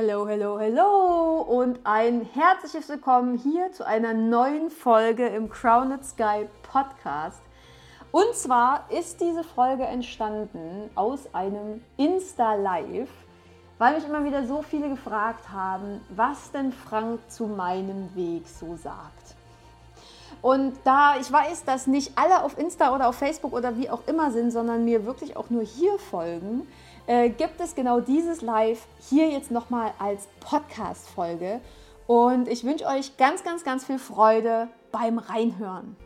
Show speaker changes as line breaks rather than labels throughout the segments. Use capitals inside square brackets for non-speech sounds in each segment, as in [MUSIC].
Hello, hello, hello und ein herzliches Willkommen hier zu einer neuen Folge im Crowned Sky Podcast. Und zwar ist diese Folge entstanden aus einem Insta-Live, weil mich immer wieder so viele gefragt haben, was denn Frank zu meinem Weg so sagt. Und da ich weiß, dass nicht alle auf Insta oder auf Facebook oder wie auch immer sind, sondern mir wirklich auch nur hier folgen, äh, gibt es genau dieses Live hier jetzt nochmal als Podcast-Folge. Und ich wünsche euch ganz, ganz, ganz viel Freude beim Reinhören.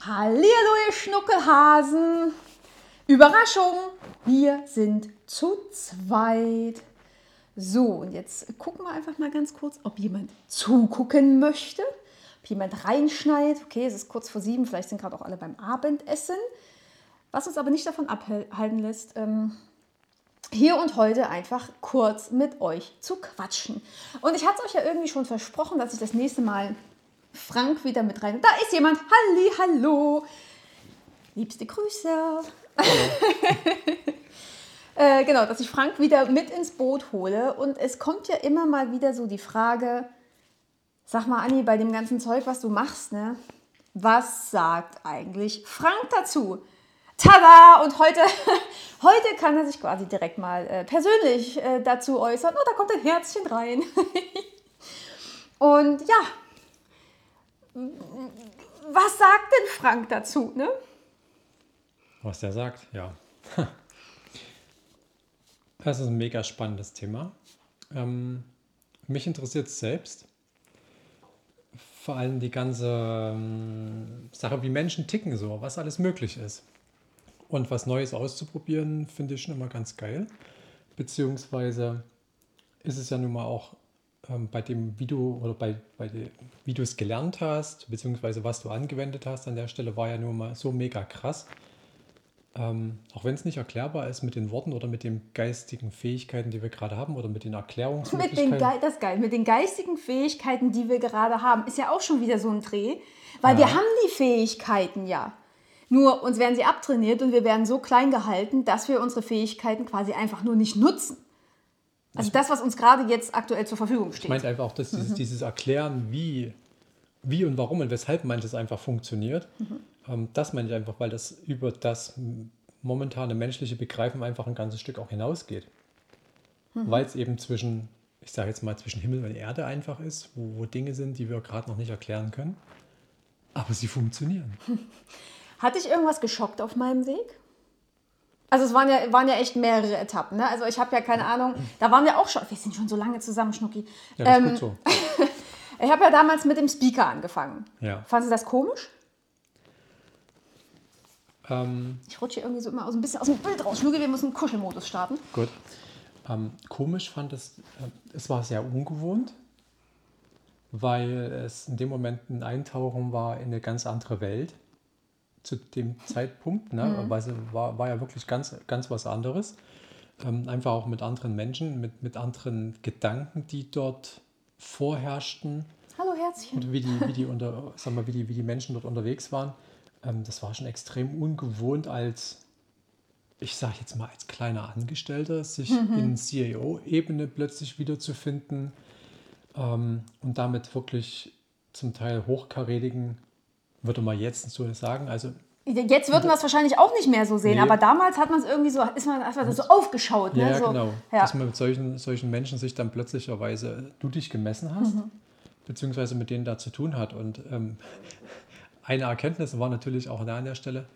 Hallihallo, ihr Schnuckelhasen! Überraschung, wir sind zu zweit. So, und jetzt gucken wir einfach mal ganz kurz, ob jemand zugucken möchte, jemand reinschneit. Okay, es ist kurz vor sieben, vielleicht sind gerade auch alle beim Abendessen. Was uns aber nicht davon abhalten lässt, ähm, hier und heute einfach kurz mit euch zu quatschen. Und ich hatte es euch ja irgendwie schon versprochen, dass ich das nächste Mal Frank wieder mit rein. Da ist jemand. Halli, hallo. Liebste Grüße. [LAUGHS] äh, genau, dass ich Frank wieder mit ins Boot hole. Und es kommt ja immer mal wieder so die Frage, sag mal, Anni, bei dem ganzen Zeug, was du machst, ne? Was sagt eigentlich Frank dazu? Tada! Und heute, [LAUGHS] heute kann er sich quasi direkt mal äh, persönlich äh, dazu äußern. Oh, da kommt ein Herzchen rein. [LAUGHS] Und ja, was sagt denn Frank dazu, ne?
Was der sagt, ja. [LAUGHS] Das ist ein mega spannendes Thema. Ähm, mich interessiert es selbst. Vor allem die ganze ähm, Sache, wie Menschen ticken, so, was alles möglich ist. Und was Neues auszuprobieren, finde ich schon immer ganz geil. Beziehungsweise ist es ja nun mal auch ähm, bei dem, wie du oder bei, bei dem, wie du es gelernt hast, beziehungsweise was du angewendet hast an der Stelle, war ja nun mal so mega krass ähm, auch wenn es nicht erklärbar ist mit den Worten oder mit den geistigen Fähigkeiten, die wir gerade haben oder mit den Erklärungsmöglichkeiten.
Mit den Ge das ist geil, mit den geistigen Fähigkeiten, die wir gerade haben, ist ja auch schon wieder so ein Dreh, weil ja. wir haben die Fähigkeiten ja. Nur uns werden sie abtrainiert und wir werden so klein gehalten, dass wir unsere Fähigkeiten quasi einfach nur nicht nutzen. Also das, was uns gerade jetzt aktuell zur Verfügung steht.
Ich meine einfach auch, dass dieses, mhm. dieses Erklären, wie, wie und warum und weshalb manches einfach funktioniert. Mhm das meine ich einfach, weil das über das momentane menschliche Begreifen einfach ein ganzes Stück auch hinausgeht. Mhm. Weil es eben zwischen, ich sage jetzt mal, zwischen Himmel und Erde einfach ist, wo, wo Dinge sind, die wir gerade noch nicht erklären können. Aber sie funktionieren. [LAUGHS]
Hat dich irgendwas geschockt auf meinem Weg? Also es waren ja, waren ja echt mehrere Etappen. Ne? Also ich habe ja keine Ahnung, da waren wir auch schon, wir sind schon so lange zusammen, Schnucki. Ja, das ähm, ist gut so. [LAUGHS] ich habe ja damals mit dem Speaker angefangen. Ja. Fanden Sie das komisch? Ähm, ich rutsche irgendwie so immer so ein bisschen aus dem Bild raus. Schnucki, wir müssen einen Kuschelmodus starten.
Gut. Ähm, komisch fand es, äh, es war sehr ungewohnt, weil es in dem Moment ein Eintauchen war in eine ganz andere Welt zu dem Zeitpunkt. Ne? Mhm. Weil es war, war ja wirklich ganz, ganz was anderes. Ähm, einfach auch mit anderen Menschen, mit, mit anderen Gedanken, die dort vorherrschten.
Hallo Herzchen.
Und wie die, wie die, unter, sag mal, wie die, wie die Menschen dort unterwegs waren ähm, das war schon extrem ungewohnt als, ich sage jetzt mal, als kleiner Angestellter, sich mhm. in CEO-Ebene plötzlich wiederzufinden ähm, und damit wirklich zum Teil hochkarätigen, würde man jetzt so sagen, also
Jetzt würden wir es wahrscheinlich auch nicht mehr so sehen, nee. aber damals hat man es irgendwie so, ist man, man so aufgeschaut.
Ne?
Ja, so,
genau. Ja. Dass man mit solchen, solchen Menschen sich dann plötzlicherweise du dich gemessen hast, mhm. beziehungsweise mit denen da zu tun hat. Und ähm, eine Erkenntnis war natürlich auch da an der Stelle,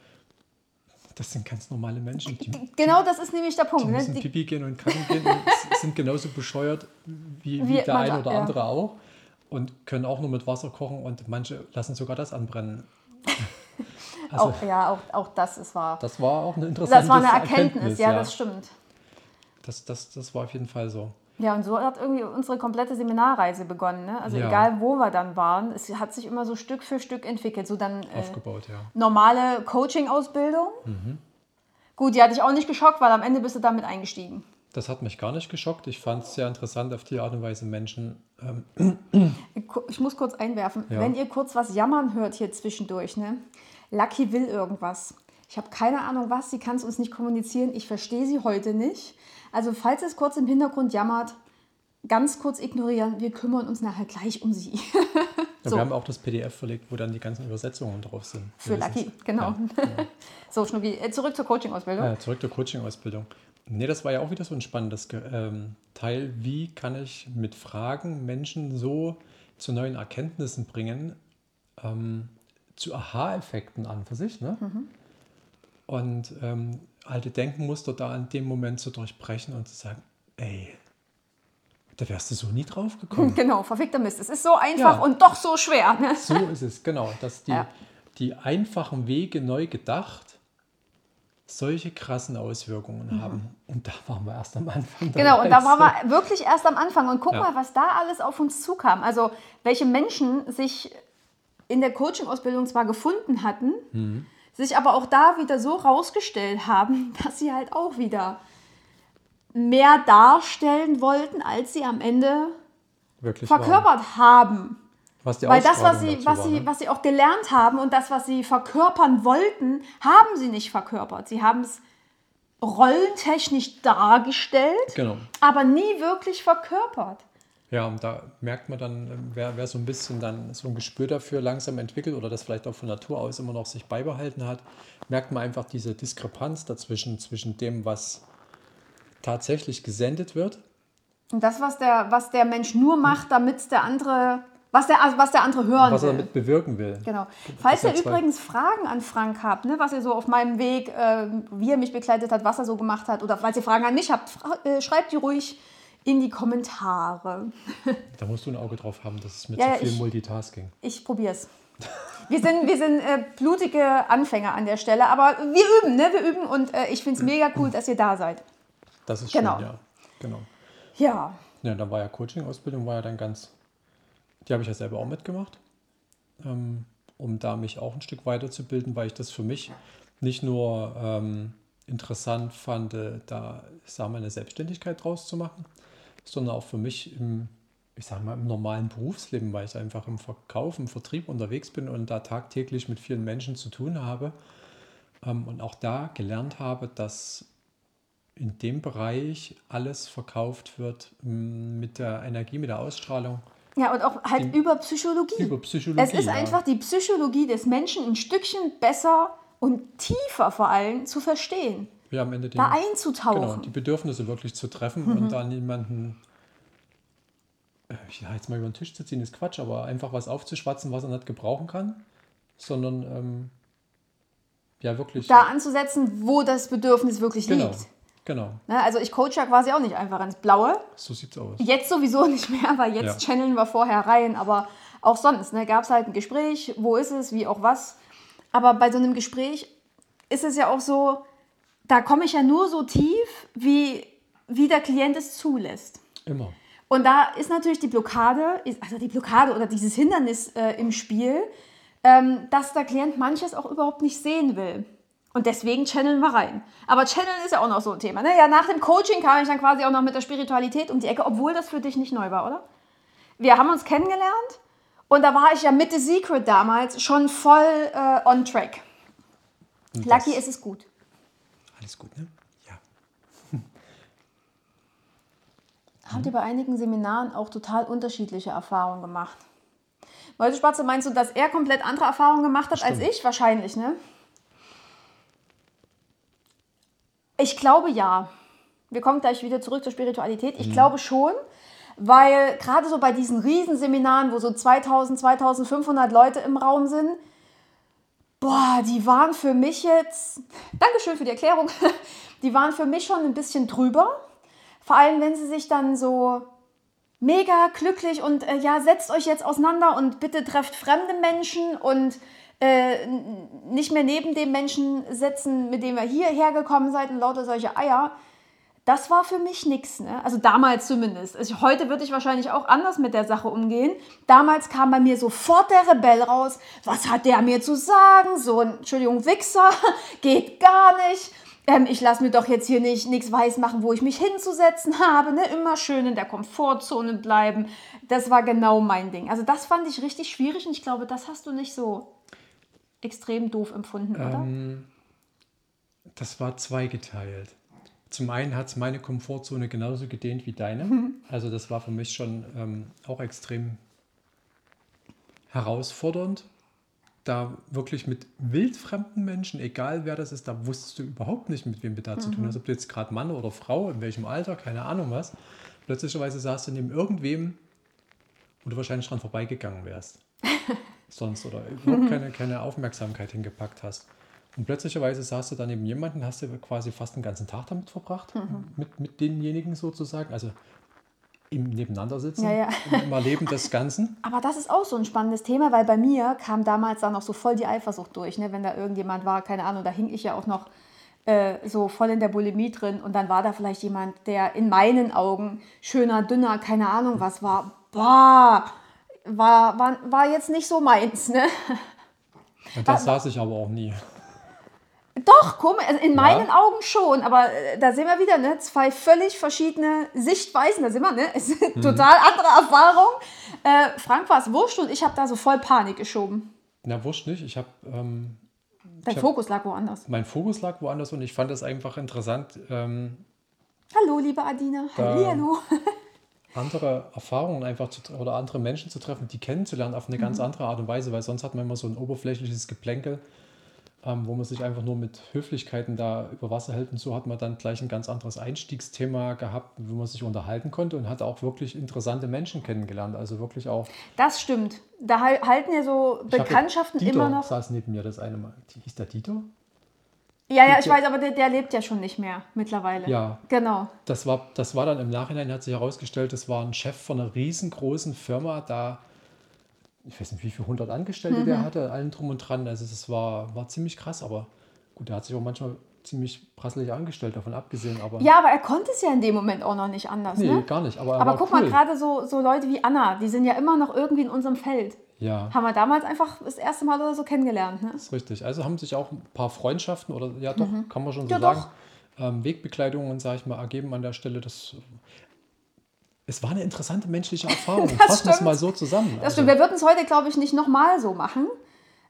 das sind ganz normale Menschen.
Die, [LAUGHS] genau das ist nämlich der Punkt.
Die
ne?
müssen ne? Pipi gehen und kacken gehen und sind genauso bescheuert wie, wie, wie der eine oder ja. andere auch und können auch nur mit Wasser kochen und manche lassen sogar das anbrennen. [LAUGHS]
Also, auch, ja, auch, auch das ist wahr.
Das war auch eine interessante
Das war eine Erkenntnis, Erkenntnis ja, ja, das stimmt.
Das, das, das war auf jeden Fall so.
Ja, und so hat irgendwie unsere komplette Seminarreise begonnen. Ne? Also ja. egal, wo wir dann waren, es hat sich immer so Stück für Stück entwickelt. So dann
äh, aufgebaut, ja.
Normale Coaching-Ausbildung. Mhm. Gut, die hatte ich auch nicht geschockt, weil am Ende bist du damit eingestiegen.
Das hat mich gar nicht geschockt. Ich fand es sehr interessant, auf die Art und Weise Menschen.
Ähm ich muss kurz einwerfen, ja. wenn ihr kurz was jammern hört hier zwischendurch, ne? Lucky will irgendwas. Ich habe keine Ahnung was, sie kann es uns nicht kommunizieren. Ich verstehe sie heute nicht. Also falls es kurz im Hintergrund jammert, ganz kurz ignorieren. Wir kümmern uns nachher gleich um sie. [LAUGHS]
Ja, Wir haben auch das PDF verlegt, wo dann die ganzen Übersetzungen drauf sind.
Für Lucky, genau. Ja, genau. [LAUGHS] so, Schnucki, äh, zurück zur Coaching-Ausbildung.
Ja, zurück zur Coaching-Ausbildung. Nee, das war ja auch wieder so ein spannendes ähm, Teil. Wie kann ich mit Fragen Menschen so zu neuen Erkenntnissen bringen, ähm, zu Aha-Effekten an für sich, ne? Mhm. Und ähm, alte Denkmuster da in dem Moment zu durchbrechen und zu sagen, ey, da wärst du so nie drauf gekommen. [LAUGHS]
Genau, verfickter Mist. Es ist so einfach ja. und doch so schwer. Ne?
So ist es, genau. Dass die, ja. die einfachen Wege neu gedacht solche krassen Auswirkungen mhm. haben. Und da waren wir erst am Anfang.
Genau, und da waren wir [LAUGHS] wirklich erst am Anfang. Und guck ja. mal, was da alles auf uns zukam. Also, welche Menschen sich in der Coaching-Ausbildung zwar gefunden hatten, mhm. Sich aber auch da wieder so rausgestellt haben, [LAUGHS] dass sie halt auch wieder mehr darstellen wollten, als sie am Ende Wirklich verkörpert waren. haben. Weil das, was sie, was, war, sie, ne? was sie auch gelernt haben und das, was sie verkörpern wollten, haben sie nicht verkörpert. Sie haben es rollentechnisch dargestellt, genau. aber nie wirklich verkörpert.
Ja, und da merkt man dann, wer, wer so ein bisschen dann so ein Gespür dafür langsam entwickelt oder das vielleicht auch von Natur aus immer noch sich beibehalten hat, merkt man einfach diese Diskrepanz dazwischen, zwischen dem, was tatsächlich gesendet wird.
Und das, was der, was der Mensch nur macht, damit der andere, was der, was der andere hören
was will. Was er damit bewirken will.
Genau. Falls ihr übrigens Fragen an Frank habt, ne, was ihr so auf meinem Weg, äh, wie er mich begleitet hat, was er so gemacht hat, oder falls ihr Fragen an mich habt, äh, schreibt die ruhig in die Kommentare.
Da musst du ein Auge drauf haben, das ist mit ja, zu viel ich, Multitasking.
Ich probier's. Wir sind, wir sind äh, blutige Anfänger an der Stelle, aber wir üben, ne? Wir üben und äh, ich finde es mega cool, dass ihr da seid.
Das ist genau. schön, ja. Genau.
Ja.
Ja, dann war ja Coaching-Ausbildung, war ja dann ganz, die habe ich ja selber auch mitgemacht, ähm, um da mich auch ein Stück weiterzubilden, weil ich das für mich nicht nur ähm, interessant fand, äh, da, ich sage mal, eine Selbstständigkeit draus zu machen, sondern auch für mich im, ich sage mal, im normalen Berufsleben, weil ich einfach im Verkauf, im Vertrieb unterwegs bin und da tagtäglich mit vielen Menschen zu tun habe ähm, und auch da gelernt habe, dass in dem Bereich alles verkauft wird mm, mit der Energie, mit der Ausstrahlung.
Ja, und auch halt über Psychologie.
Über Psychologie.
Es ist
ja.
einfach die Psychologie des Menschen ein Stückchen besser und tiefer vor allem zu verstehen.
Ja, am Ende den,
da einzutauchen.
Genau, die Bedürfnisse wirklich zu treffen mhm. und da niemanden, äh, ja, jetzt mal über den Tisch zu ziehen, ist Quatsch, aber einfach was aufzuschwatzen, was er nicht gebrauchen kann, sondern ähm, ja, wirklich.
Da anzusetzen, wo das Bedürfnis wirklich genau. liegt.
Genau.
Ne, also ich coache ja quasi auch nicht einfach ins Blaue.
So sieht's aus.
Jetzt sowieso nicht mehr, weil jetzt ja. channeln wir vorher rein, aber auch sonst ne, gab es halt ein Gespräch, wo ist es, wie auch was. Aber bei so einem Gespräch ist es ja auch so, da komme ich ja nur so tief, wie, wie der Klient es zulässt.
Immer.
Und da ist natürlich die Blockade, also die Blockade oder dieses Hindernis äh, im Spiel, ähm, dass der Klient manches auch überhaupt nicht sehen will. Und deswegen channeln wir rein. Aber channeln ist ja auch noch so ein Thema. Ne? Ja, nach dem Coaching kam ich dann quasi auch noch mit der Spiritualität um die Ecke, obwohl das für dich nicht neu war, oder? Wir haben uns kennengelernt und da war ich ja mit The Secret damals schon voll äh, on track. Lucky ist es gut.
Alles gut, ne? Ja. [LAUGHS]
Habt ihr bei einigen Seminaren auch total unterschiedliche Erfahrungen gemacht? Leute Spatze, meinst du, dass er komplett andere Erfahrungen gemacht hat Stimmt. als ich? Wahrscheinlich, ne? Ich glaube ja. Wir kommen gleich wieder zurück zur Spiritualität. Ich mhm. glaube schon, weil gerade so bei diesen Riesenseminaren, wo so 2000, 2500 Leute im Raum sind, boah, die waren für mich jetzt, Dankeschön für die Erklärung, [LAUGHS] die waren für mich schon ein bisschen drüber. Vor allem, wenn sie sich dann so mega glücklich und äh, ja, setzt euch jetzt auseinander und bitte trefft fremde Menschen und äh, nicht mehr neben dem Menschen sitzen, mit dem ihr hierher gekommen seid und lauter solche Eier. Das war für mich nichts. Ne? Also damals zumindest. Also heute würde ich wahrscheinlich auch anders mit der Sache umgehen. Damals kam bei mir sofort der Rebell raus. Was hat der mir zu sagen? So ein, Entschuldigung, Wichser. [LAUGHS] Geht gar nicht. Ähm, ich lasse mir doch jetzt hier nicht nichts weiß machen, wo ich mich hinzusetzen habe. Ne? Immer schön in der Komfortzone bleiben. Das war genau mein Ding. Also das fand ich richtig schwierig und ich glaube, das hast du nicht so extrem doof empfunden, oder? Ähm,
Das war zweigeteilt. Zum einen hat es meine Komfortzone genauso gedehnt wie deine. [LAUGHS] Also das war für mich schon ähm, auch extrem herausfordernd, da wirklich mit wildfremden Menschen, egal wer das ist, da wusstest du überhaupt nicht, mit wem du da zu tun hast. Ob du jetzt gerade Mann oder Frau, in welchem Alter, keine Ahnung was. Plötzlicherweise saß du neben irgendwem, wo du wahrscheinlich dran vorbeigegangen wärst. [LAUGHS] Sonst oder überhaupt keine, keine Aufmerksamkeit hingepackt hast. Und plötzlicherweise saß du da neben jemanden, hast du quasi fast den ganzen Tag damit verbracht, mit, mit denjenigen sozusagen, also im Nebeneinander sitzen,
Ja, ja.
im Erleben des Ganzen. [LAUGHS]
Aber das ist auch so ein spannendes Thema, weil bei mir kam damals dann noch so voll die Eifersucht durch, ne? wenn da irgendjemand war, keine Ahnung, da hing ich ja auch noch äh, so voll in der Bulimie drin und dann war da vielleicht jemand, der in meinen Augen schöner, dünner, keine Ahnung was war. Boah, war, war, war jetzt nicht so meins, ne?
Und das saß ich aber auch nie.
Doch, komisch, also in meinen Augen schon, aber äh, da sehen wir wieder, ne? Zwei völlig verschiedene Sichtweisen, da sind wir, ne? [LAUGHS] Es sind
Mhm.
total andere Erfahrungen. Äh, Frank war es wurscht und ich habe da so voll Panik geschoben.
Na, wurscht nicht. Ich habe, ähm,
Dein
hab-
Fokus lag woanders.
mein Fokus lag woanders und ich fand es einfach interessant, ähm,
Hallo, liebe Adina. Hallihallo. [LAUGHS]
andere Erfahrungen einfach zu, oder andere Menschen zu treffen, die kennenzulernen auf eine
Mhm.
ganz andere Art und Weise, weil sonst hat man immer so ein oberflächliches Geplänkel, ähm, wo man sich einfach nur mit Höflichkeiten da über Wasser hält und so hat man dann gleich ein ganz anderes Einstiegsthema gehabt, wo man sich unterhalten konnte und hat auch wirklich interessante Menschen kennengelernt, also wirklich auch
Das stimmt. Da hal- halten ja so Bekanntschaften
Dieter
immer noch.
saß neben mir das eine Mal. Hieß der Dieter?
Ja, ja, ich weiß, aber der, der lebt ja schon nicht mehr mittlerweile.
Ja.
Genau.
Das war, das war dann im Nachhinein, hat sich herausgestellt, das war ein Chef von einer riesengroßen Firma, da, ich weiß nicht, wie viele hundert Angestellte
Mhm.
der hatte, allen drum und dran. Also es war, war ziemlich krass, aber gut, der hat sich auch manchmal ziemlich prasselig angestellt, davon abgesehen, aber
Ja, aber er konnte es ja in dem Moment auch noch nicht anders.
nee,
ne?
gar nicht. Aber, er
Aber guck
cool.
mal, gerade so, so Leute wie Anna, die sind ja immer noch irgendwie in unserem Feld.
Ja,
Haben wir damals einfach das erste Mal oder so kennengelernt. Ne?
ist richtig. Also haben sich auch ein paar Freundschaften oder ja doch, kann man schon so
Ja,
sagen, ähm, Wegbekleidungen, sage ich mal, ergeben an der Stelle. Das, es war eine interessante menschliche [LAUGHS] Erfahrung. Fassen wir es mal so zusammen.
Das
Also-
stimmt. Wir würden es heute, glaube ich, nicht nochmal so machen,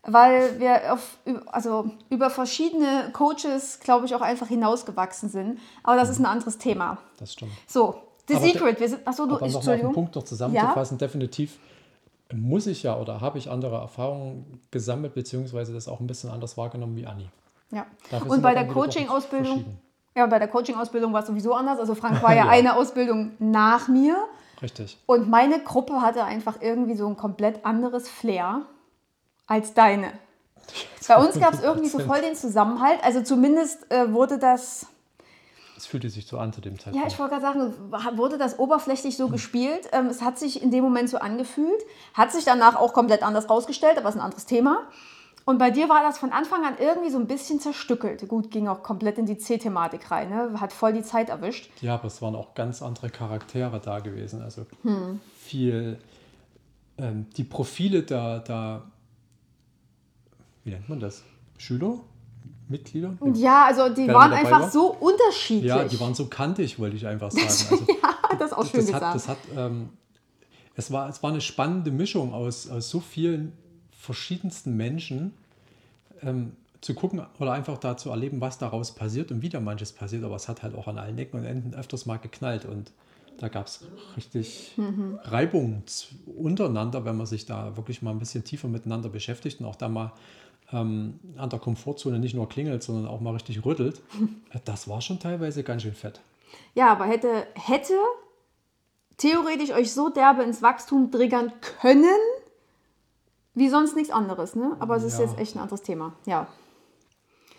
weil wir auf, also über verschiedene Coaches, glaube ich, auch einfach hinausgewachsen sind. Aber das ist ein anderes Thema.
Das stimmt.
So, The
Aber
Secret. Wir sind, achso, du,
Aber
ich,
nochmal auf den
Entschuldigung.
Punkt noch zusammenzufassen, definitiv muss ich ja oder habe ich andere Erfahrungen gesammelt, beziehungsweise das auch ein bisschen anders wahrgenommen wie Anni.
Ja.
Dafür
Und bei der Coaching-Ausbildung. Ja, bei der Coaching-Ausbildung war es sowieso anders. Also Frank [LAUGHS] war ja,
Ja.
eine Ausbildung nach mir.
Richtig.
Und meine Gruppe hatte einfach irgendwie so ein komplett anderes Flair als deine. Bei uns gab es irgendwie so [LAUGHS] voll den Zusammenhalt. Also zumindest äh, wurde das,
Es fühlte sich so an zu dem
ja,
Zeitpunkt.
ich wollte gerade sagen, wurde das oberflächlich so gespielt. Ähm, es hat sich in dem Moment so angefühlt, hat sich danach auch komplett anders rausgestellt, aber ist ein anderes Thema. Und bei dir war das von Anfang an irgendwie so ein bisschen zerstückelt. Gut, ging auch komplett in die C-Thematik rein, ne? hat voll die Zeit erwischt.
ja, aber es waren auch ganz andere Charaktere da gewesen. Also
Hm.
viel, ähm, die Profile da, da, wie nennt man das? Schüler? Mitglieder?
Ja, also die waren einfach
war?
so unterschiedlich.
Ja, die waren so kantig, wollte ich einfach [LAUGHS] sagen. Also,
ja, das ist auch schön
das
gesagt.
hat, das hat, ähm, es, war, es war eine spannende Mischung aus, aus so vielen verschiedensten Menschen ähm, zu gucken oder einfach da zu erleben, was daraus passiert und wie da manches passiert. Aber es hat halt auch an allen Ecken und Enden öfters mal geknallt und da gab es richtig
Mhm.
Reibung untereinander, wenn man sich da wirklich mal ein bisschen tiefer miteinander beschäftigt und auch da mal ähm, an der Komfortzone nicht nur klingelt, sondern auch mal richtig rüttelt. [LAUGHS] Das war schon teilweise ganz schön fett.
Ja, aber hätte, hätte theoretisch euch so derbe ins Wachstum triggern können, wie sonst nichts anderes. Ne? Aber es ist
Ja.
jetzt echt ein anderes Thema. Ja.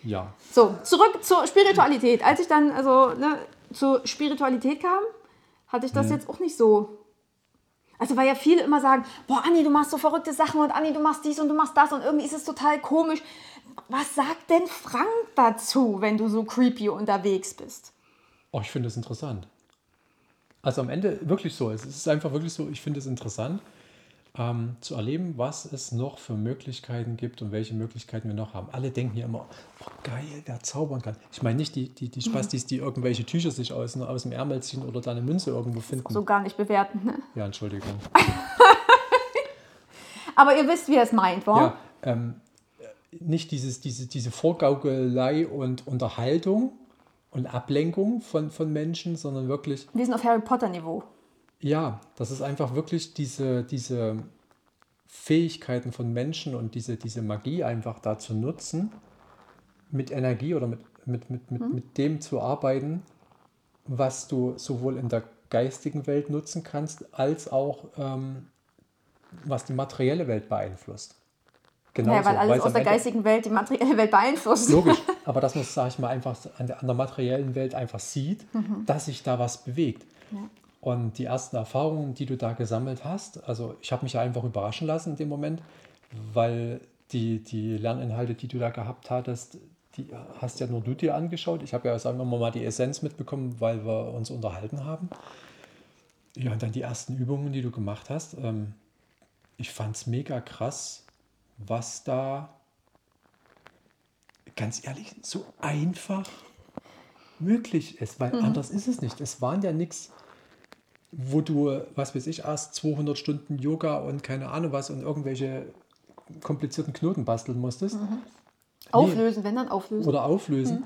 Ja,
So, zurück zur Spiritualität. Als ich dann also ne, zur Spiritualität kam, hatte ich das
Mhm.
jetzt auch nicht so. Also, weil ja viele immer sagen: Boah, Anni, du machst so verrückte Sachen und Anni, du machst dies und du machst das und irgendwie ist es total komisch. Was sagt denn Frank dazu, wenn du so creepy unterwegs bist?
Oh, ich finde es interessant. Also am Ende wirklich so. Es ist einfach wirklich so, ich finde es interessant, ähm, zu erleben, was es noch für Möglichkeiten gibt und welche Möglichkeiten wir noch haben. Alle denken hier immer, oh geil, wer zaubern kann. Ich meine nicht die, die, die Spastis, die irgendwelche Tücher sich aus, aus dem Ärmel ziehen oder da eine Münze irgendwo finden.
So gar nicht bewerten. Ne?
Ja, Entschuldigung. [LAUGHS]
Aber ihr wisst, wie er es meint, wa?
Ja, ähm, nicht dieses, diese, diese Vorgaukelei und Unterhaltung und Ablenkung von, von Menschen, sondern wirklich,
Wir sind auf Harry Potter-Niveau.
Ja, das ist einfach wirklich diese, diese Fähigkeiten von Menschen und diese, diese Magie einfach da zu nutzen, mit Energie oder mit, mit, mit, mit, mit dem zu arbeiten, was du sowohl in der geistigen Welt nutzen kannst, als auch ähm, was die materielle Welt beeinflusst. Genau
Ja, weil alles
es
aus der geistigen Welt die materielle Welt beeinflusst.
Logisch, [LAUGHS] aber dass man es, sag ich mal, einfach an der, an der materiellen Welt einfach sieht, dass sich da was bewegt. Und die ersten Erfahrungen, die du da gesammelt hast, also ich habe mich ja einfach überraschen lassen in dem Moment, weil die, die Lerninhalte, die du da gehabt hattest, die hast ja nur du dir angeschaut. Ich habe ja, sagen wir mal, die Essenz mitbekommen, weil wir uns unterhalten haben. Ja, und dann die ersten Übungen, die du gemacht hast. Ähm, ich fand es mega krass, was da ganz ehrlich, so einfach möglich ist, weil anders ist es nicht. Es waren ja nichts, wo du, was weiß ich, erst 200 Stunden Yoga und keine Ahnung was und irgendwelche komplizierten Knoten basteln musstest
Auflösen, wenn dann auflösen.
oder auflösen.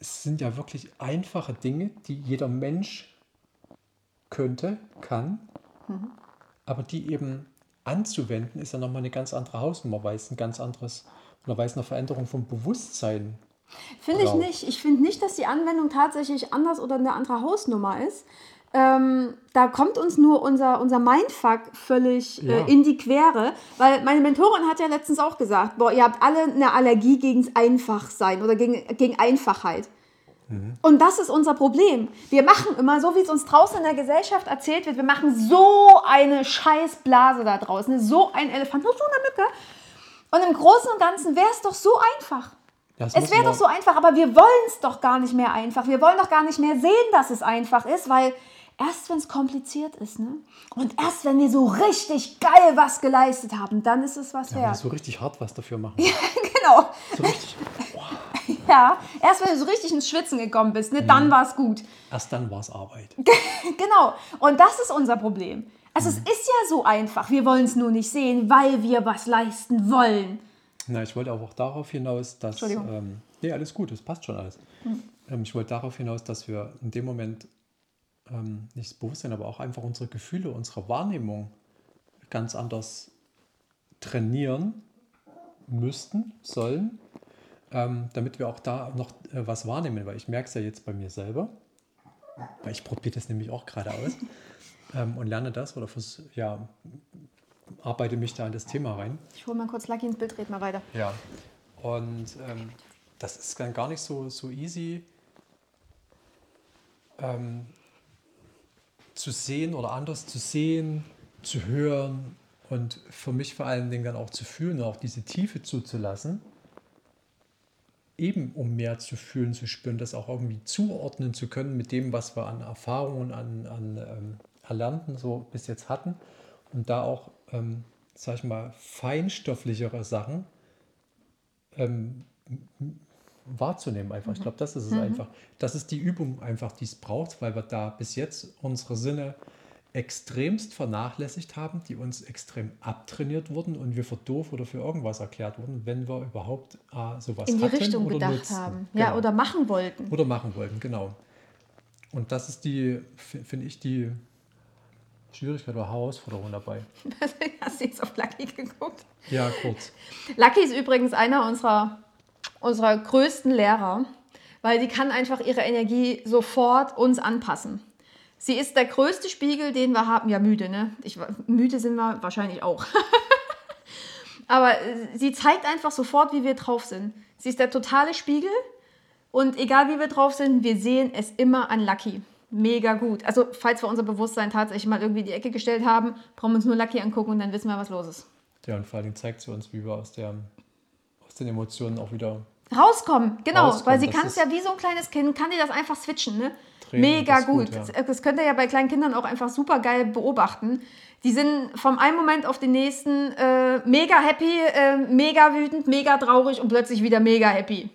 Es sind ja wirklich einfache Dinge, die jeder Mensch könnte, kann, aber die eben anzuwenden, ist ja nochmal eine ganz andere Hausnummer, weil es ein ganz anderes, oder weil es eine Veränderung vom Bewusstsein
Finde ich nicht. Ich finde nicht, dass die Anwendung tatsächlich anders oder eine andere Hausnummer ist. Ähm, da kommt uns nur unser, unser Mindfuck völlig
Ja.
äh, in die Quere, weil meine Mentorin hat ja letztens auch gesagt, boah, ihr habt alle eine Allergie gegen Einfachsein oder gegen, gegen Einfachheit. Und das ist unser Problem. Wir machen immer, so wie es uns draußen in der Gesellschaft erzählt wird, wir machen so eine Scheißblase da draußen, so ein Elefant, nur so eine Mücke. Und im Großen und Ganzen wäre es doch so einfach.
Das
Es wäre doch so einfach, aber wir wollen es doch gar nicht mehr einfach. Wir wollen doch gar nicht mehr sehen, dass es einfach ist, weil erst wenn es kompliziert ist, ne? Und erst wenn wir so richtig geil was geleistet haben, dann ist es was
Ja, wenn wir
wert.
so richtig hart was dafür machen. [LAUGHS]
genau.
So richtig, [LAUGHS]
Ja, erst wenn du so richtig ins Schwitzen gekommen bist, ne,
Mhm.
dann war es gut.
erst dann war es Arbeit. [LAUGHS]
Genau. Und das ist unser Problem. Also
Mhm.
es ist ja so einfach. Wir wollen es nur nicht sehen, weil wir was leisten wollen.
Na, ich wollte auch darauf hinaus, dass.
Entschuldigung.
Ähm, nee, alles gut, es passt schon alles. Ähm, ich wollte darauf hinaus, dass wir in dem Moment ähm, nicht das Bewusstsein, aber auch einfach unsere Gefühle, unsere Wahrnehmung ganz anders trainieren müssten, sollen, ähm, damit wir auch da noch äh, was wahrnehmen, weil ich merke es ja jetzt bei mir selber, weil ich probiere das nämlich auch gerade aus [LAUGHS] ähm, und lerne das oder vers ja, arbeite mich da in das Thema rein.
Ich hole mal kurz Lucky ins Bild, red mal weiter.
Ja. Und ähm, das ist dann gar nicht so, so easy ähm, zu sehen oder anders zu sehen, zu hören und für mich vor allen Dingen dann auch zu fühlen, auch diese Tiefe zuzulassen. Eben um mehr zu fühlen, zu spüren, das auch irgendwie zuordnen zu können mit dem, was wir an Erfahrungen, an, an ähm, Erlernten so bis jetzt hatten. Und da auch, ähm, sag ich mal, feinstofflichere Sachen ähm, wahrzunehmen einfach. Ich glaube, das ist es einfach. Das ist die Übung einfach, die es braucht, weil wir da bis jetzt unsere Sinne extremst vernachlässigt haben, die uns extrem abtrainiert wurden und wir für doof oder für irgendwas erklärt wurden, wenn wir überhaupt äh, sowas
In die
hatten
Richtung
oder
gedacht
nutzten.
haben. Ja,
Genau.
oder machen wollten.
oder machen wollten, genau. Und das ist die, fi- finde ich, die Schwierigkeit oder Herausforderung dabei. [LAUGHS]
Hast du jetzt auf Lucky geguckt?
Ja, kurz.
Lucky ist übrigens einer unserer, unserer größten Lehrer, weil die kann einfach ihre Energie sofort uns anpassen. Sie ist der größte Spiegel, den wir haben. Ja, müde, ne? Ich, müde sind wir wahrscheinlich auch. [LAUGHS] Aber äh, sie zeigt einfach sofort, wie wir drauf sind. Sie ist der totale Spiegel und egal wie wir drauf sind, wir sehen es immer an Lucky. Mega gut. Also, falls wir unser Bewusstsein tatsächlich mal irgendwie in die Ecke gestellt haben, brauchen wir uns nur Lucky angucken und dann wissen wir, was los ist.
Ja, und vor Dingen zeigt sie uns, wie wir aus, der, aus den Emotionen auch wieder
Rauskommen, genau,
Rauskommen,
weil sie kann es ja wie so ein kleines Kind, kann die das einfach switchen, ne? Mega gut.
gut, ja.
das, das könnt ihr ja bei kleinen Kindern auch einfach super geil beobachten. Die sind vom einen Moment auf den nächsten äh, mega happy, äh, mega wütend, mega traurig und plötzlich wieder mega happy.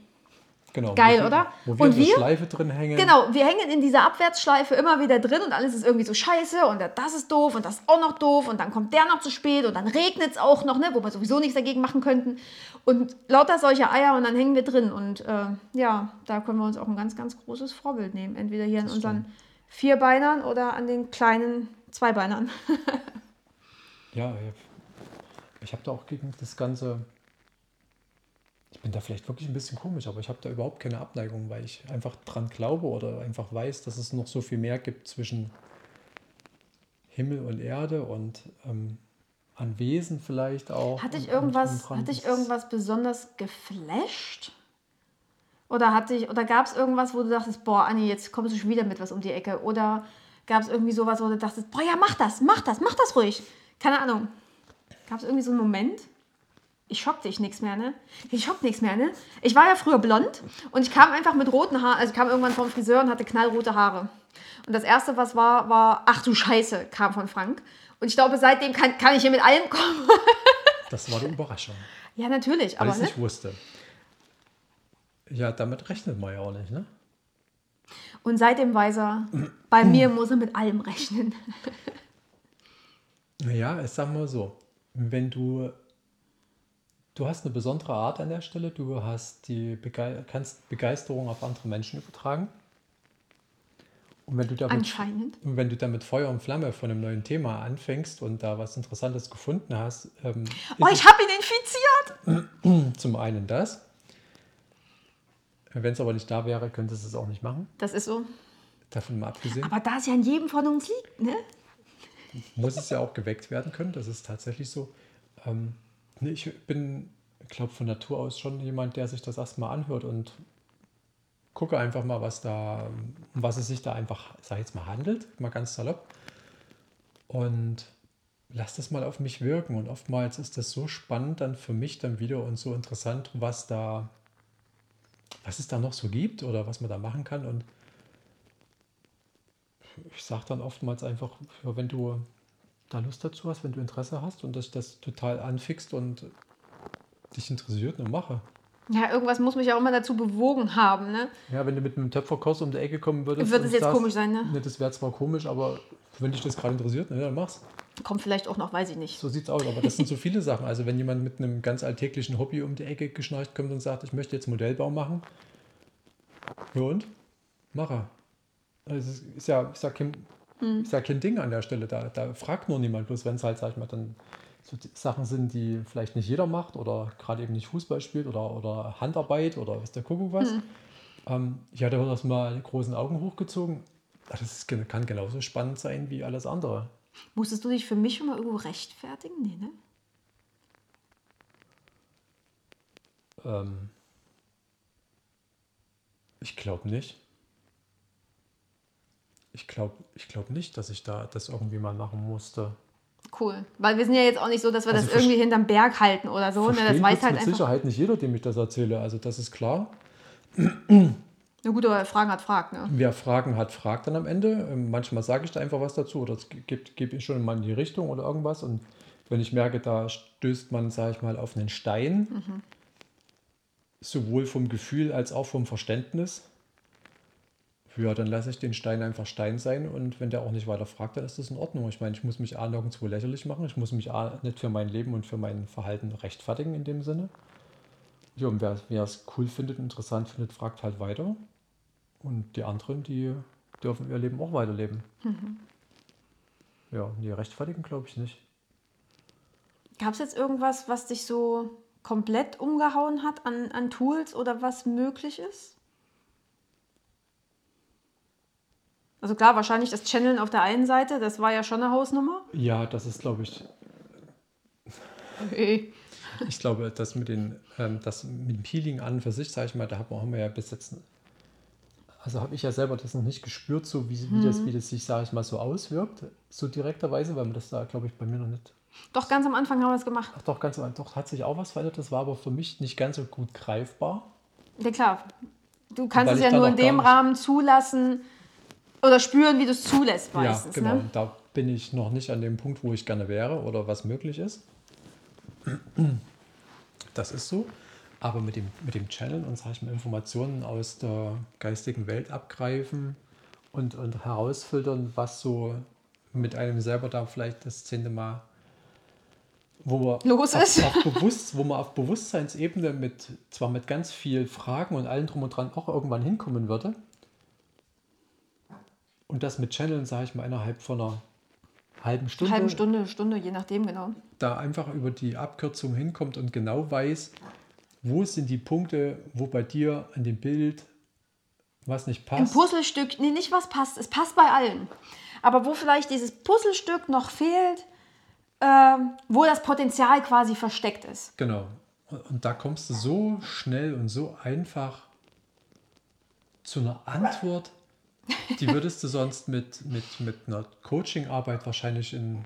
Genau.
Geil,
wo wir-
oder?
Wo wir
Und
in der
wir-
Schleife drin hängen.
Genau, wir hängen in dieser Abwärtsschleife immer wieder drin und alles ist irgendwie so scheiße und das ist doof und das ist auch noch doof und dann kommt der noch zu spät und dann regnet es auch noch, ne, wo wir sowieso nichts dagegen machen könnten. Und lauter solche Eier und dann hängen wir drin. Und äh, ja, da können wir uns auch ein ganz, ganz großes Vorbild nehmen. Entweder hier an
Das
unseren Vierbeinern oder an den kleinen Zweibeinern. [LAUGHS]
Ja, ich habe da auch gegen das Ganze. Ich bin da vielleicht wirklich ein bisschen komisch, aber ich habe da überhaupt keine Abneigung, weil ich einfach dran glaube oder einfach weiß, dass es noch so viel mehr gibt zwischen Himmel und Erde und ähm, an Wesen vielleicht auch.
Hat dich irgendwas, hat dich irgendwas besonders geflasht? Oder, hat dich, oder gab es irgendwas, wo du dachtest, boah, Anni, jetzt kommst du schon wieder mit was um die Ecke? Oder gab es irgendwie sowas, wo du dachtest, boah, ja, mach das, mach das, mach das ruhig. Keine Ahnung. Gab es irgendwie so einen Moment? Ich schock dich nichts mehr, ne? Ich schock nichts mehr, ne? Ich war ja früher blond und ich kam einfach mit roten Haaren, also ich kam irgendwann vom Friseur und hatte knallrote Haare. Und das erste, was war, war, ach du Scheiße, kam von Frank. Und ich glaube, seitdem kann, kann ich hier mit allem kommen. [LAUGHS]
Das war die Überraschung,
Ja, natürlich,
weil
aber
ich es
ne?
nicht wusste. Ja, damit rechnet man ja auch nicht, ne?
Und seitdem weiß er, bei mir muss er mit allem rechnen. [LAUGHS]
Naja, ich sag mal so, wenn du, du hast eine besondere Art an der Stelle, du hast die Bege kannst Begeisterung auf andere Menschen übertragen. Und wenn du damit, und wenn du da mit Feuer und Flamme von einem neuen Thema anfängst und da was Interessantes gefunden hast, ähm,
Oh, ich habe ihn infiziert! [CLEARS THROAT]
zum einen das. Wenn es aber nicht da wäre, könntest du es auch nicht machen.
Das ist so.
Davon mal abgesehen.
Aber da es ja an jedem von uns liegt, ne?
muss es ja auch geweckt werden können. Das ist tatsächlich so. Ähm, nee, ich bin, glaube von Natur aus schon jemand, der sich das erstmal anhört und gucke einfach mal, was da, was es sich da einfach, sag ich jetzt mal, handelt, mal ganz salopp. Und lass das mal auf mich wirken. Und oftmals ist das so spannend dann für mich dann wieder und so interessant, was da, was es da noch so gibt oder was man da machen kann. Und ich sage dann oftmals einfach, wenn du da Lust dazu hast, wenn du Interesse hast und dich das total anfixt und dich interessiert, dann mache.
Ja, irgendwas muss mich ja auch immer dazu bewogen haben, ne?
Ja, wenn du mit einem Töpferkurs um die Ecke kommen würdest. Und
es jetzt
sagst,
komisch sein, ne?
Ne, das wäre zwar komisch, aber wenn dich das gerade interessiert, ne, dann mach's.
Kommt vielleicht auch noch, weiß ich nicht.
So sieht's aus. Aber das sind so viele Sachen. Also wenn jemand mit einem ganz alltäglichen Hobby um die Ecke geschnarcht kommt und sagt, ich möchte jetzt Modellbau machen, ja und? Mache. Also es ist ja, ist ja, kein, ist ja kein Ding an der Stelle. Da, da fragt nur niemand, bloß wenn es halt, sag ich mal, dann so Sachen sind, die vielleicht nicht jeder macht oder gerade eben nicht Fußball spielt oder, oder Handarbeit oder was der Kuckuck was. Ähm, ich hatte das mal die großen Augen hochgezogen. Ah, Das kann genauso spannend sein wie alles andere.
Musstest du dich für mich schon mal irgendwo rechtfertigen? Nee, ne?
Ähm, ich glaube nicht. Ich glaube ich glaub nicht, dass ich da das irgendwie mal machen musste.
Cool. Weil wir sind ja jetzt auch nicht so, dass wir
Also
das irgendwie hinterm Berg halten oder so. Ne? Das weiß halt
mit
einfach.
Sicherheit nicht jeder, dem ich das erzähle. Also das ist klar.
Na gut, aber wer Fragen hat, fragt, ne?
Wer Fragen hat, fragt dann am Ende. Ähm, Manchmal sage ich da einfach was dazu oder gebe ich schon mal in die Richtung oder irgendwas. Und wenn ich merke, da stößt man, sage ich mal, auf einen Stein,
Mhm.
sowohl vom Gefühl als auch vom Verständnis, ja, dann lasse ich den Stein einfach Stein sein. Und wenn der auch nicht weiter fragt, dann ist das in Ordnung. Ich meine, ich muss mich A nirgendwo lächerlich machen. Ich muss mich A nicht für mein Leben und für mein Verhalten rechtfertigen in dem Sinne. Ja, und wer es cool findet, interessant findet, fragt halt weiter. Und die anderen, die dürfen ihr Leben auch weiterleben. Ja, die rechtfertigen glaube ich nicht.
Gab es jetzt irgendwas, was dich so komplett umgehauen hat an, an Tools oder was möglich ist? Also klar, wahrscheinlich das Channeln auf der einen Seite, das war ja schon eine Hausnummer.
Ja, das ist glaube ich,
Hey.
ich glaube, das mit, den, ähm, das mit dem Peeling an und für sich, sage ich mal, da haben wir- ja bis jetzt, also habe ich ja selber das noch nicht gespürt, so wie, wie, das, wie das sich, sage ich mal, so auswirkt, so direkterweise, weil man das da, glaube ich, bei mir noch nicht
Doch, ganz am Anfang haben wir es gemacht.
Ach doch, ganz am- doch hat sich auch was verändert. Das war aber für mich nicht ganz so gut greifbar.
Ja klar, du kannst es ja nur in dem Rahmen zulassen oder spüren, wie du es zulässt meistens.
ja, genau.
Ne?
Da bin ich noch nicht an dem Punkt, wo ich gerne wäre oder was möglich ist. Das ist so. Aber mit dem, mit dem Channel und sag ich mal, Informationen aus der geistigen Welt abgreifen und, und herausfiltern, was so mit einem selber da vielleicht das zehnte Mal, wo man
Los
auf,
ist.
Auf bewusst, wo man auf Bewusstseinsebene mit zwar mit ganz viel Fragen und allem drum und dran auch irgendwann hinkommen würde. Und das mit Channeln, sage ich mal, innerhalb von einer halben Stunde,
Halbe Stunde, Stunde, je nachdem, genau.
da einfach über die Abkürzung hinkommt und genau weiß, wo sind die Punkte, wo bei dir an dem Bild was nicht
Ein
passt.
Puzzlestück, nee, nicht was passt, es passt bei allen. Aber wo vielleicht dieses Puzzlestück noch fehlt, ähm, wo das Potenzial quasi versteckt ist.
Genau. Und da kommst du so schnell und so einfach zu einer Antwort, die würdest du sonst mit, mit, mit einer Coachingarbeit wahrscheinlich in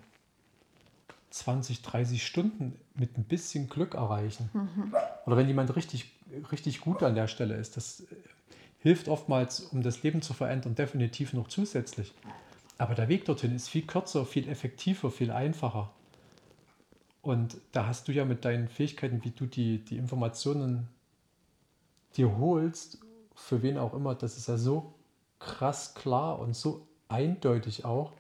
20, 30 Stunden mit ein bisschen Glück erreichen. Oder wenn jemand richtig, richtig gut an der Stelle ist. Das äh, hilft oftmals, um das Leben zu verändern, definitiv noch zusätzlich. Aber der Weg dorthin ist viel kürzer, viel effektiver, viel einfacher. Und da hast du ja mit deinen Fähigkeiten, wie du die, die Informationen dir holst, für wen auch immer, das ist ja so krass klar und so eindeutig auch.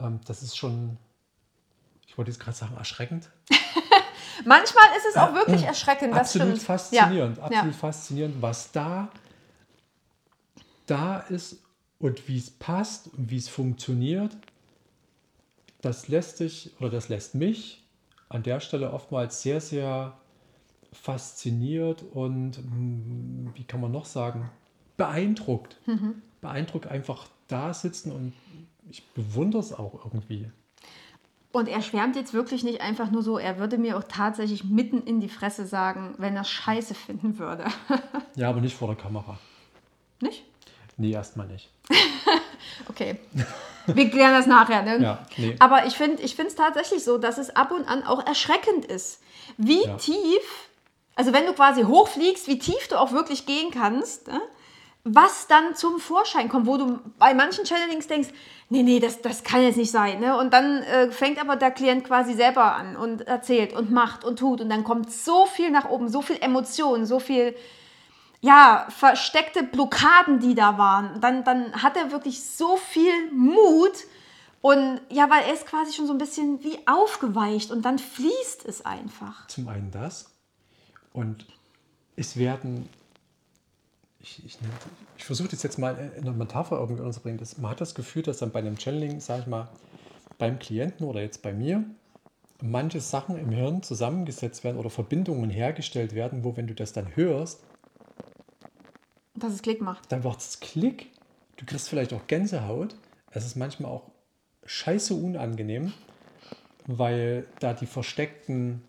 Ähm, das ist schon, ich wollte jetzt gerade sagen, erschreckend. [LAUGHS]
Manchmal ist es auch wirklich erschreckend, das
absolut
stimmt.
faszinierend,
Ja.
absolut
Ja.
faszinierend, was da, da ist und wie es passt und wie es funktioniert. Das lässt sich oder das lässt mich an der Stelle oftmals sehr, sehr fasziniert und mm, wie kann man noch sagen, beeindruckt.
Mhm.
Beeindruckt einfach da sitzen und ich bewundere es auch irgendwie.
Und er schwärmt jetzt wirklich nicht einfach nur so, er würde mir auch tatsächlich mitten in die Fresse sagen, wenn er Scheiße finden würde. [LAUGHS]
Ja, aber nicht vor der Kamera.
nicht?
Nee, erstmal nicht. [LAUGHS]
Okay. Wir klären das nachher, ne?
Ja, nee.
Aber ich finde es tatsächlich so, dass es ab und an auch erschreckend ist, wie
Ja.
tief, also wenn du quasi hochfliegst, wie tief du auch wirklich gehen kannst, ne? Was dann zum Vorschein kommt, wo du bei manchen Channelings denkst, nee, nee, das, das kann jetzt nicht sein. Ne? Und dann äh, fängt aber der Klient quasi selber an und erzählt und macht und tut und dann kommt so viel nach oben, so viel Emotion, so viel ja, versteckte Blockaden, die da waren. Dann, dann hat er wirklich so viel Mut und ja, weil er ist quasi schon so ein bisschen wie aufgeweicht und dann fließt es einfach.
Zum einen das. Und es werden, ich, ich, nenn- ich versuche das jetzt mal in einer Metapher irgendwie unterzubringen. Das, man hat das Gefühl, dass dann bei einem Channeling, sage ich mal, beim Klienten oder jetzt bei mir, manche Sachen im Hirn zusammengesetzt werden oder Verbindungen hergestellt werden, wo, wenn du das dann hörst,
Dass es Klick macht.
dann macht es Klick. Du kriegst vielleicht auch Gänsehaut. Es ist manchmal auch scheiße unangenehm, weil da die versteckten,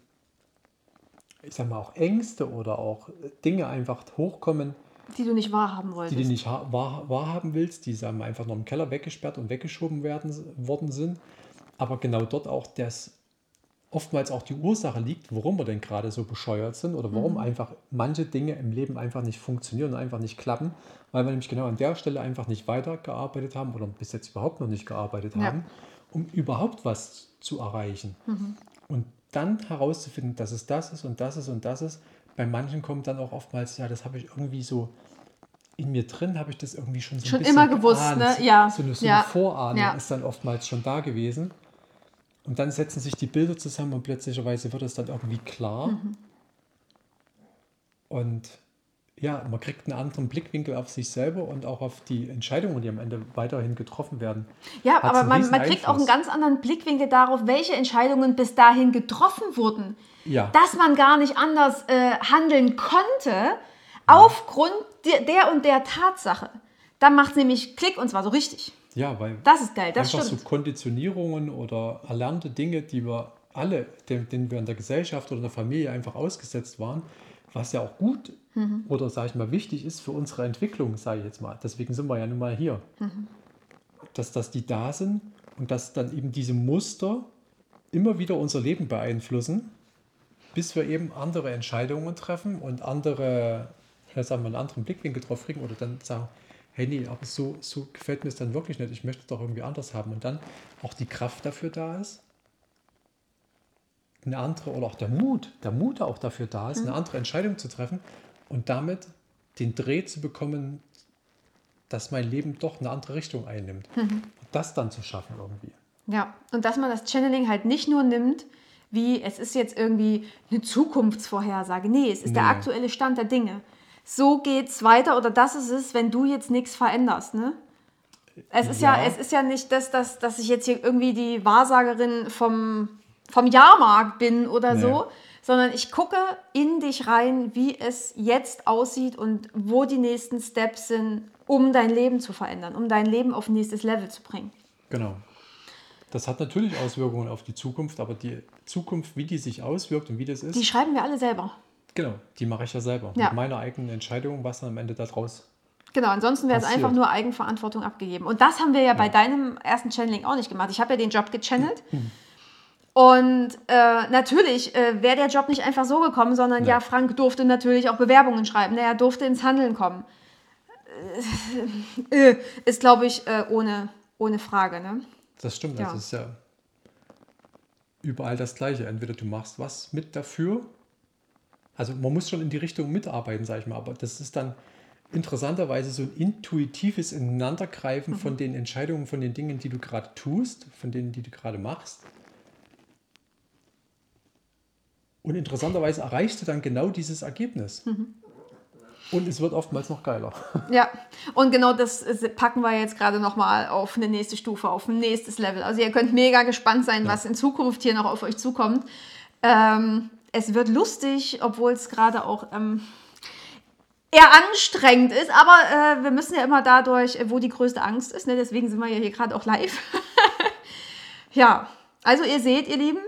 ich sag mal, auch Ängste oder auch Dinge einfach hochkommen,
Die du nicht wahrhaben
die
wolltest.
du nicht wahr, wahrhaben willst, die sagen wir, einfach noch im Keller weggesperrt und weggeschoben werden, worden sind. Aber genau dort auch das oftmals auch die Ursache liegt, warum wir denn gerade so bescheuert sind oder warum einfach manche Dinge im Leben einfach nicht funktionieren und einfach nicht klappen, weil wir nämlich genau an der Stelle einfach nicht weitergearbeitet haben oder bis jetzt überhaupt noch nicht gearbeitet
Ja.
haben, um überhaupt was zu erreichen. Und dann herauszufinden, dass es das ist und das ist und das ist. Bei manchen kommt dann auch oftmals, ja, das habe ich irgendwie so in mir drin, habe ich das irgendwie schon so ein
Schon
bisschen
immer gewusst,
geahnt.
ne? Ja.
So eine, so
Ja.
eine Vorahnung
Ja.
ist dann oftmals schon da gewesen. Und dann setzen sich die Bilder zusammen und plötzlicherweise wird es dann irgendwie klar.
Mhm.
Und ja, man kriegt einen anderen Blickwinkel auf sich selber und auch auf die Entscheidungen, die am Ende weiterhin getroffen werden.
Ja,
Hat's
aber man, man kriegt auch einen ganz anderen Blickwinkel darauf, welche Entscheidungen bis dahin getroffen wurden.
Ja.
Dass man gar nicht anders äh, handeln konnte, aufgrund der, der und der Tatsache. Dann macht es nämlich Klick und zwar so richtig.
Ja, weil
Das ist geil, das
einfach
stimmt.
so Konditionierungen oder erlernte Dinge, die wir alle, denen, denen wir in der Gesellschaft oder in der Familie einfach ausgesetzt waren, was ja auch gut
Mhm.
oder sage ich mal wichtig ist für unsere Entwicklung, sage ich jetzt mal. Deswegen sind wir ja nun mal hier.
Mhm.
Dass, dass die da sind und dass dann eben diese Muster immer wieder unser Leben beeinflussen, bis wir eben andere Entscheidungen treffen und andere, ja, sagen wir, einen anderen Blickwinkel drauf kriegen oder dann sagen, hey nee, aber so, so gefällt mir es dann wirklich nicht, ich möchte es doch irgendwie anders haben. Und dann auch die Kraft dafür da ist, eine andere oder auch der Mut, der Mut auch dafür da ist, eine andere Entscheidung zu treffen und damit den Dreh zu bekommen, dass mein Leben doch eine andere Richtung einnimmt. Und das dann zu schaffen irgendwie.
Ja, und dass man das Channeling halt nicht nur nimmt, wie es ist jetzt irgendwie eine Zukunftsvorhersage. Nee, es ist der
Nee.
aktuelle Stand der Dinge. So geht's weiter oder das ist es, wenn du jetzt nichts veränderst, ne? Es ist ja,
Ja.
es ist ja nicht das, dass, dass ich jetzt hier irgendwie die Wahrsagerin vom, vom Jahrmarkt bin oder
Nee.
so, sondern ich gucke in dich rein, wie es jetzt aussieht und wo die nächsten Steps sind, um dein Leben zu verändern, um dein Leben auf nächstes Level zu bringen.
Genau. Das hat natürlich Auswirkungen auf die Zukunft, aber die Zukunft, wie die sich auswirkt und wie das ist,
Die schreiben wir alle selber.
genau, die mache ich ja selber.
Ja.
Mit meiner eigenen Entscheidung, was dann am Ende daraus.
Genau, ansonsten wäre es einfach nur Eigenverantwortung abgegeben. Und das haben wir ja, bei deinem ersten Channeling auch nicht gemacht. Ich habe ja den Job gechannelt. Und äh, natürlich äh, wäre der Job nicht einfach so gekommen, sondern
Nee.
ja, Frank durfte natürlich auch Bewerbungen schreiben. Er durfte ins Handeln kommen. Äh, [LAUGHS] äh, ist, glaube ich, äh, ohne, ohne Frage. Ne?
Das stimmt,
Ja.
das ist ja überall das Gleiche. Entweder du machst was mit dafür, also man muss schon in die Richtung mitarbeiten, sage ich mal, aber das ist dann interessanterweise so ein intuitives Ineinandergreifen
Mhm.
von den Entscheidungen, von den Dingen, die du gerade tust, von denen, die du gerade machst. Und interessanterweise erreichst du dann genau dieses Ergebnis.
Mhm.
Und es wird oftmals noch geiler. [LAUGHS]
Ja, und genau das äh, packen wir jetzt gerade nochmal auf eine nächste Stufe, auf ein nächstes Level. Also ihr könnt mega gespannt sein,
Ja.
was in Zukunft hier noch auf euch zukommt. Ähm, es wird lustig, obwohl es gerade auch ähm, eher anstrengend ist, aber äh, wir müssen ja immer dadurch, äh, wo die größte Angst ist, ne? deswegen sind wir ja hier gerade auch live. [LAUGHS] ja, also ihr seht, ihr Lieben,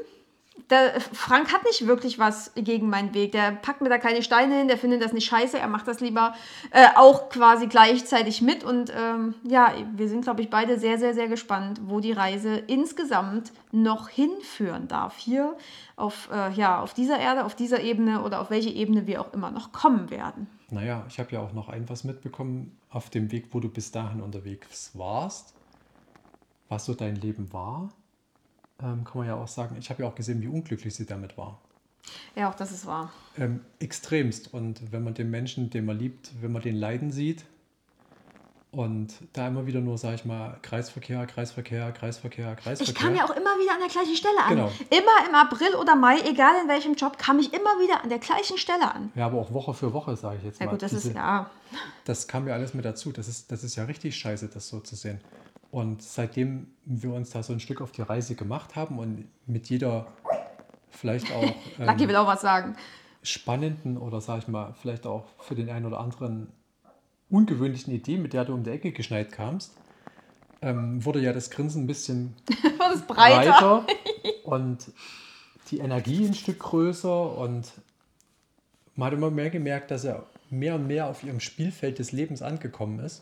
der Frank hat nicht wirklich was gegen meinen Weg. Der packt mir da keine Steine hin, der findet das nicht scheiße, er macht das lieber äh, auch quasi gleichzeitig mit. Und ähm, ja, wir sind, glaube ich, beide sehr, sehr, sehr gespannt, wo die Reise insgesamt noch hinführen darf. Hier auf, äh, ja, auf dieser Erde, auf dieser Ebene oder auf welche Ebene wir auch immer noch kommen werden.
Naja, ich habe ja auch noch ein was mitbekommen auf dem Weg, wo du bis dahin unterwegs warst, was so dein Leben war. Ähm, kann man ja auch sagen, ich habe ja auch gesehen, wie unglücklich sie damit war.
Ja, auch das ist wahr.
Ähm, extremst. Und wenn man den Menschen, den man liebt, wenn man den leiden sieht und da immer wieder nur, sage ich mal, Kreisverkehr, Kreisverkehr, Kreisverkehr, Kreisverkehr.
Ich kam ja auch immer wieder an der gleichen Stelle an.
Genau.
Immer im April oder Mai, egal in welchem Job, kam ich immer wieder an der gleichen Stelle an.
ja, aber auch Woche für Woche, sage ich jetzt
Ja
mal.
gut, das
Diese-
ist ja.
das kam ja alles mit dazu. Das ist, das ist ja richtig scheiße, das so zu sehen. Und seitdem wir uns da so ein Stück auf die Reise gemacht haben und mit jeder vielleicht auch [LAUGHS]
Lucky
ähm,
will auch was sagen.
spannenden oder sag ich mal, vielleicht auch für den einen oder anderen ungewöhnlichen Idee, mit der du um die Ecke geschneit kamst, ähm, wurde ja das Grinsen ein bisschen [LAUGHS]
breiter.
breiter [LAUGHS] und die Energie ein Stück größer und man hat immer mehr gemerkt, dass er mehr und mehr auf ihrem Spielfeld des Lebens angekommen ist.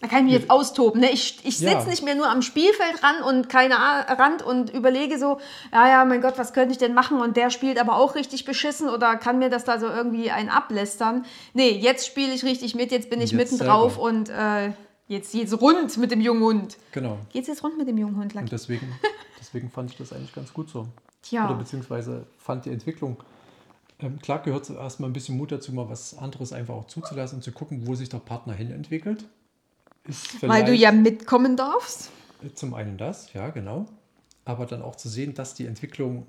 Da kann ich mich jetzt austoben. Ne? Ich, ich sitze
Ja.
nicht mehr nur am Spielfeld ran und keine Rand und überlege so, ja, ja, mein Gott, was könnte ich denn machen? Und der spielt aber auch richtig beschissen oder kann mir das da so irgendwie ein ablästern? Nee, jetzt spiele ich richtig mit, jetzt bin ich
Jetzt
mitten drauf
selber.
und äh, jetzt geht's rund mit dem jungen Hund.
Genau.
Geht's jetzt rund mit dem jungen Hund,
Und
Lucky?
deswegen, [LAUGHS] deswegen fand ich das eigentlich ganz gut so. Oder
Tja,
beziehungsweise fand die Entwicklung, ähm, klar gehört so erstmal ein bisschen Mut dazu, mal was anderes einfach auch zuzulassen und zu gucken, wo sich der Partner hin entwickelt. Ist
weil du ja mitkommen darfst.
Zum einen das, ja, genau. Aber dann auch zu sehen, dass die Entwicklung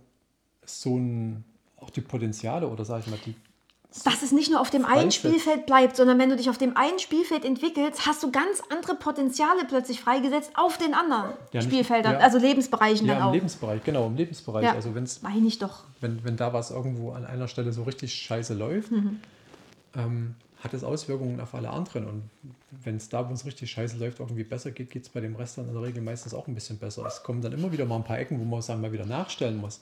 so ein, auch die Potenziale oder sage ich mal, die,
dass es nicht nur auf dem einen. Spielfeld bleibt, sondern wenn du dich auf dem einen Spielfeld entwickelst, hast du ganz andere Potenziale plötzlich freigesetzt auf den anderen
Ja,
Spielfeldern,
ja.
also Lebensbereichen
ja,
dann
im
auch.
Lebensbereich, genau, im Lebensbereich.
Ja.
Also wenn's,
Meine ich doch.
wenn, wenn da was irgendwo an einer Stelle so richtig scheiße läuft,
Mhm.
ähm, hat es Auswirkungen auf alle anderen. Und wenn es da, wo es richtig scheiße läuft, irgendwie besser geht, geht es bei dem Rest dann in der Regel meistens auch ein bisschen besser. Es kommen dann immer wieder mal ein paar Ecken, wo man sagen mal wieder nachstellen muss.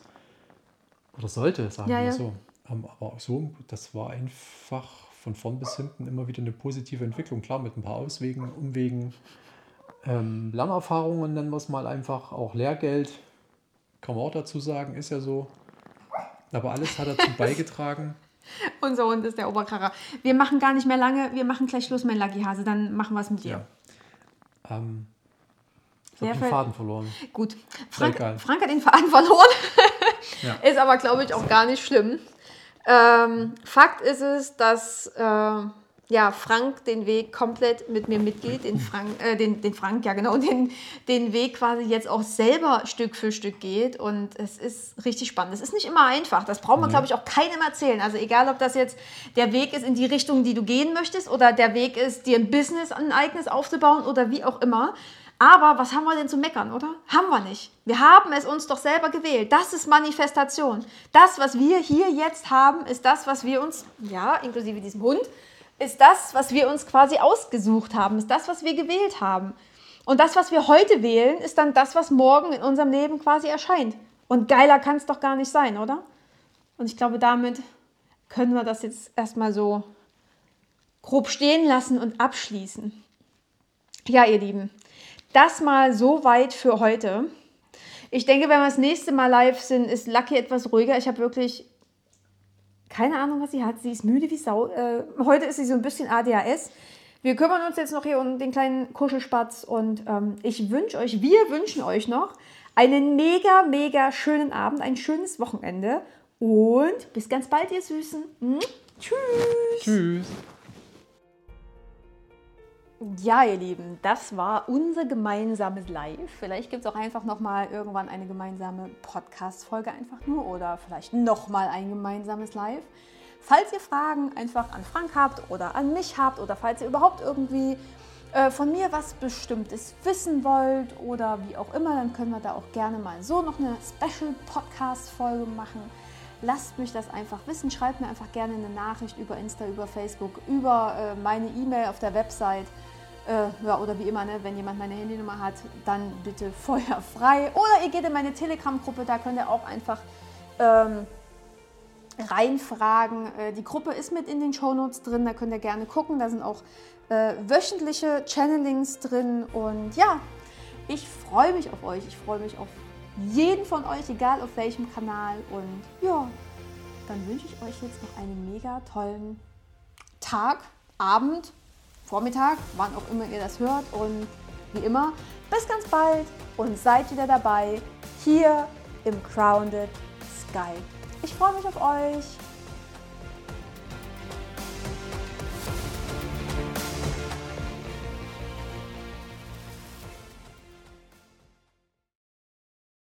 Oder sollte, sagen
Ja,
wir
ja.
so. Aber so, das war einfach von vorn bis hinten immer wieder eine positive Entwicklung. Klar, mit ein paar Auswegen, Umwegen, ähm, Lernerfahrungen nennen wir es mal einfach, auch Lehrgeld, kann man auch dazu sagen, ist ja so. Aber alles hat dazu [LAUGHS] beigetragen. [LAUGHS]
Unser Hund ist der Oberkracher. Wir machen gar nicht mehr lange, wir machen gleich Schluss, mein Lucky Hase, dann machen wir es mit dir.
Ja. Ähm, ich habe den
fällt-
Faden verloren.
Gut. Frank. Frank hat den Faden [LAUGHS] verloren.
Ja. [LAUGHS]
Ist aber, glaube ich, auch gar nicht schlimm. Ähm, Fakt ist es, dass äh, ja, Frank den Weg komplett mit mir mitgeht, den Frank, äh, den, den Frank, ja genau, den, den Weg quasi jetzt auch selber Stück für Stück geht und es ist richtig spannend. Es ist nicht immer einfach, das braucht man, glaube ich, auch keinem erzählen. Also egal, ob das jetzt der Weg ist in die Richtung, die du gehen möchtest oder der Weg ist, dir ein Business, ein eigenes aufzubauen oder wie auch immer. Aber was haben wir denn zu meckern, oder? Haben wir nicht. Wir haben es uns doch selber gewählt. Das ist Manifestation. Das, was wir hier jetzt haben, ist das, was wir uns, ja, inklusive diesem Hund, ist das, was wir uns quasi ausgesucht haben, ist das, was wir gewählt haben. Und das, was wir heute wählen, ist dann das, was morgen in unserem Leben quasi erscheint. Und geiler kann es doch gar nicht sein, oder? Und ich glaube, damit können wir das jetzt erstmal so grob stehen lassen und abschließen. Ja, ihr Lieben, das mal so weit für heute. Ich denke, wenn wir das nächste Mal live sind, ist Lucky etwas ruhiger. Ich habe wirklich keine Ahnung, was sie hat. Sie ist müde wie Sau. Äh, heute ist sie so ein bisschen ADHS. Wir kümmern uns jetzt noch hier um den kleinen Kuschelspatz und ähm, ich wünsche euch, wir wünschen euch noch einen mega, mega schönen Abend, ein schönes Wochenende und bis ganz bald, ihr Süßen. Hm? Tschüss.
Tschüss.
Ja, ihr Lieben, das war unser gemeinsames Live. Vielleicht gibt es auch einfach nochmal irgendwann eine gemeinsame Podcast-Folge einfach nur oder vielleicht nochmal ein gemeinsames Live. Falls ihr Fragen einfach an Frank habt oder an mich habt oder falls ihr überhaupt irgendwie äh, von mir was Bestimmtes wissen wollt oder wie auch immer, dann können wir da auch gerne mal so noch eine Special-Podcast-Folge machen. Lasst mich das einfach wissen. Schreibt mir einfach gerne eine Nachricht über Insta, über Facebook, über äh, meine E-Mail auf der Website. Äh, ja, oder wie immer, ne, wenn jemand meine Handynummer hat, dann bitte [LAUGHS] feuerfrei. Oder ihr geht in meine Telegram-Gruppe, da könnt ihr auch einfach ähm, reinfragen. Äh, die Gruppe ist mit in den Shownotes drin, da könnt ihr gerne gucken. Da sind auch äh, wöchentliche Channelings drin. Und ja, ich freue mich auf euch. Ich freue mich auf jeden von euch, egal auf welchem Kanal. Und ja, dann wünsche ich euch jetzt noch einen mega tollen Tag, Abend, Vormittag, wann auch immer ihr das hört. Und wie immer, bis ganz bald und seid wieder dabei hier im Crowned Sky. Ich freue mich auf euch.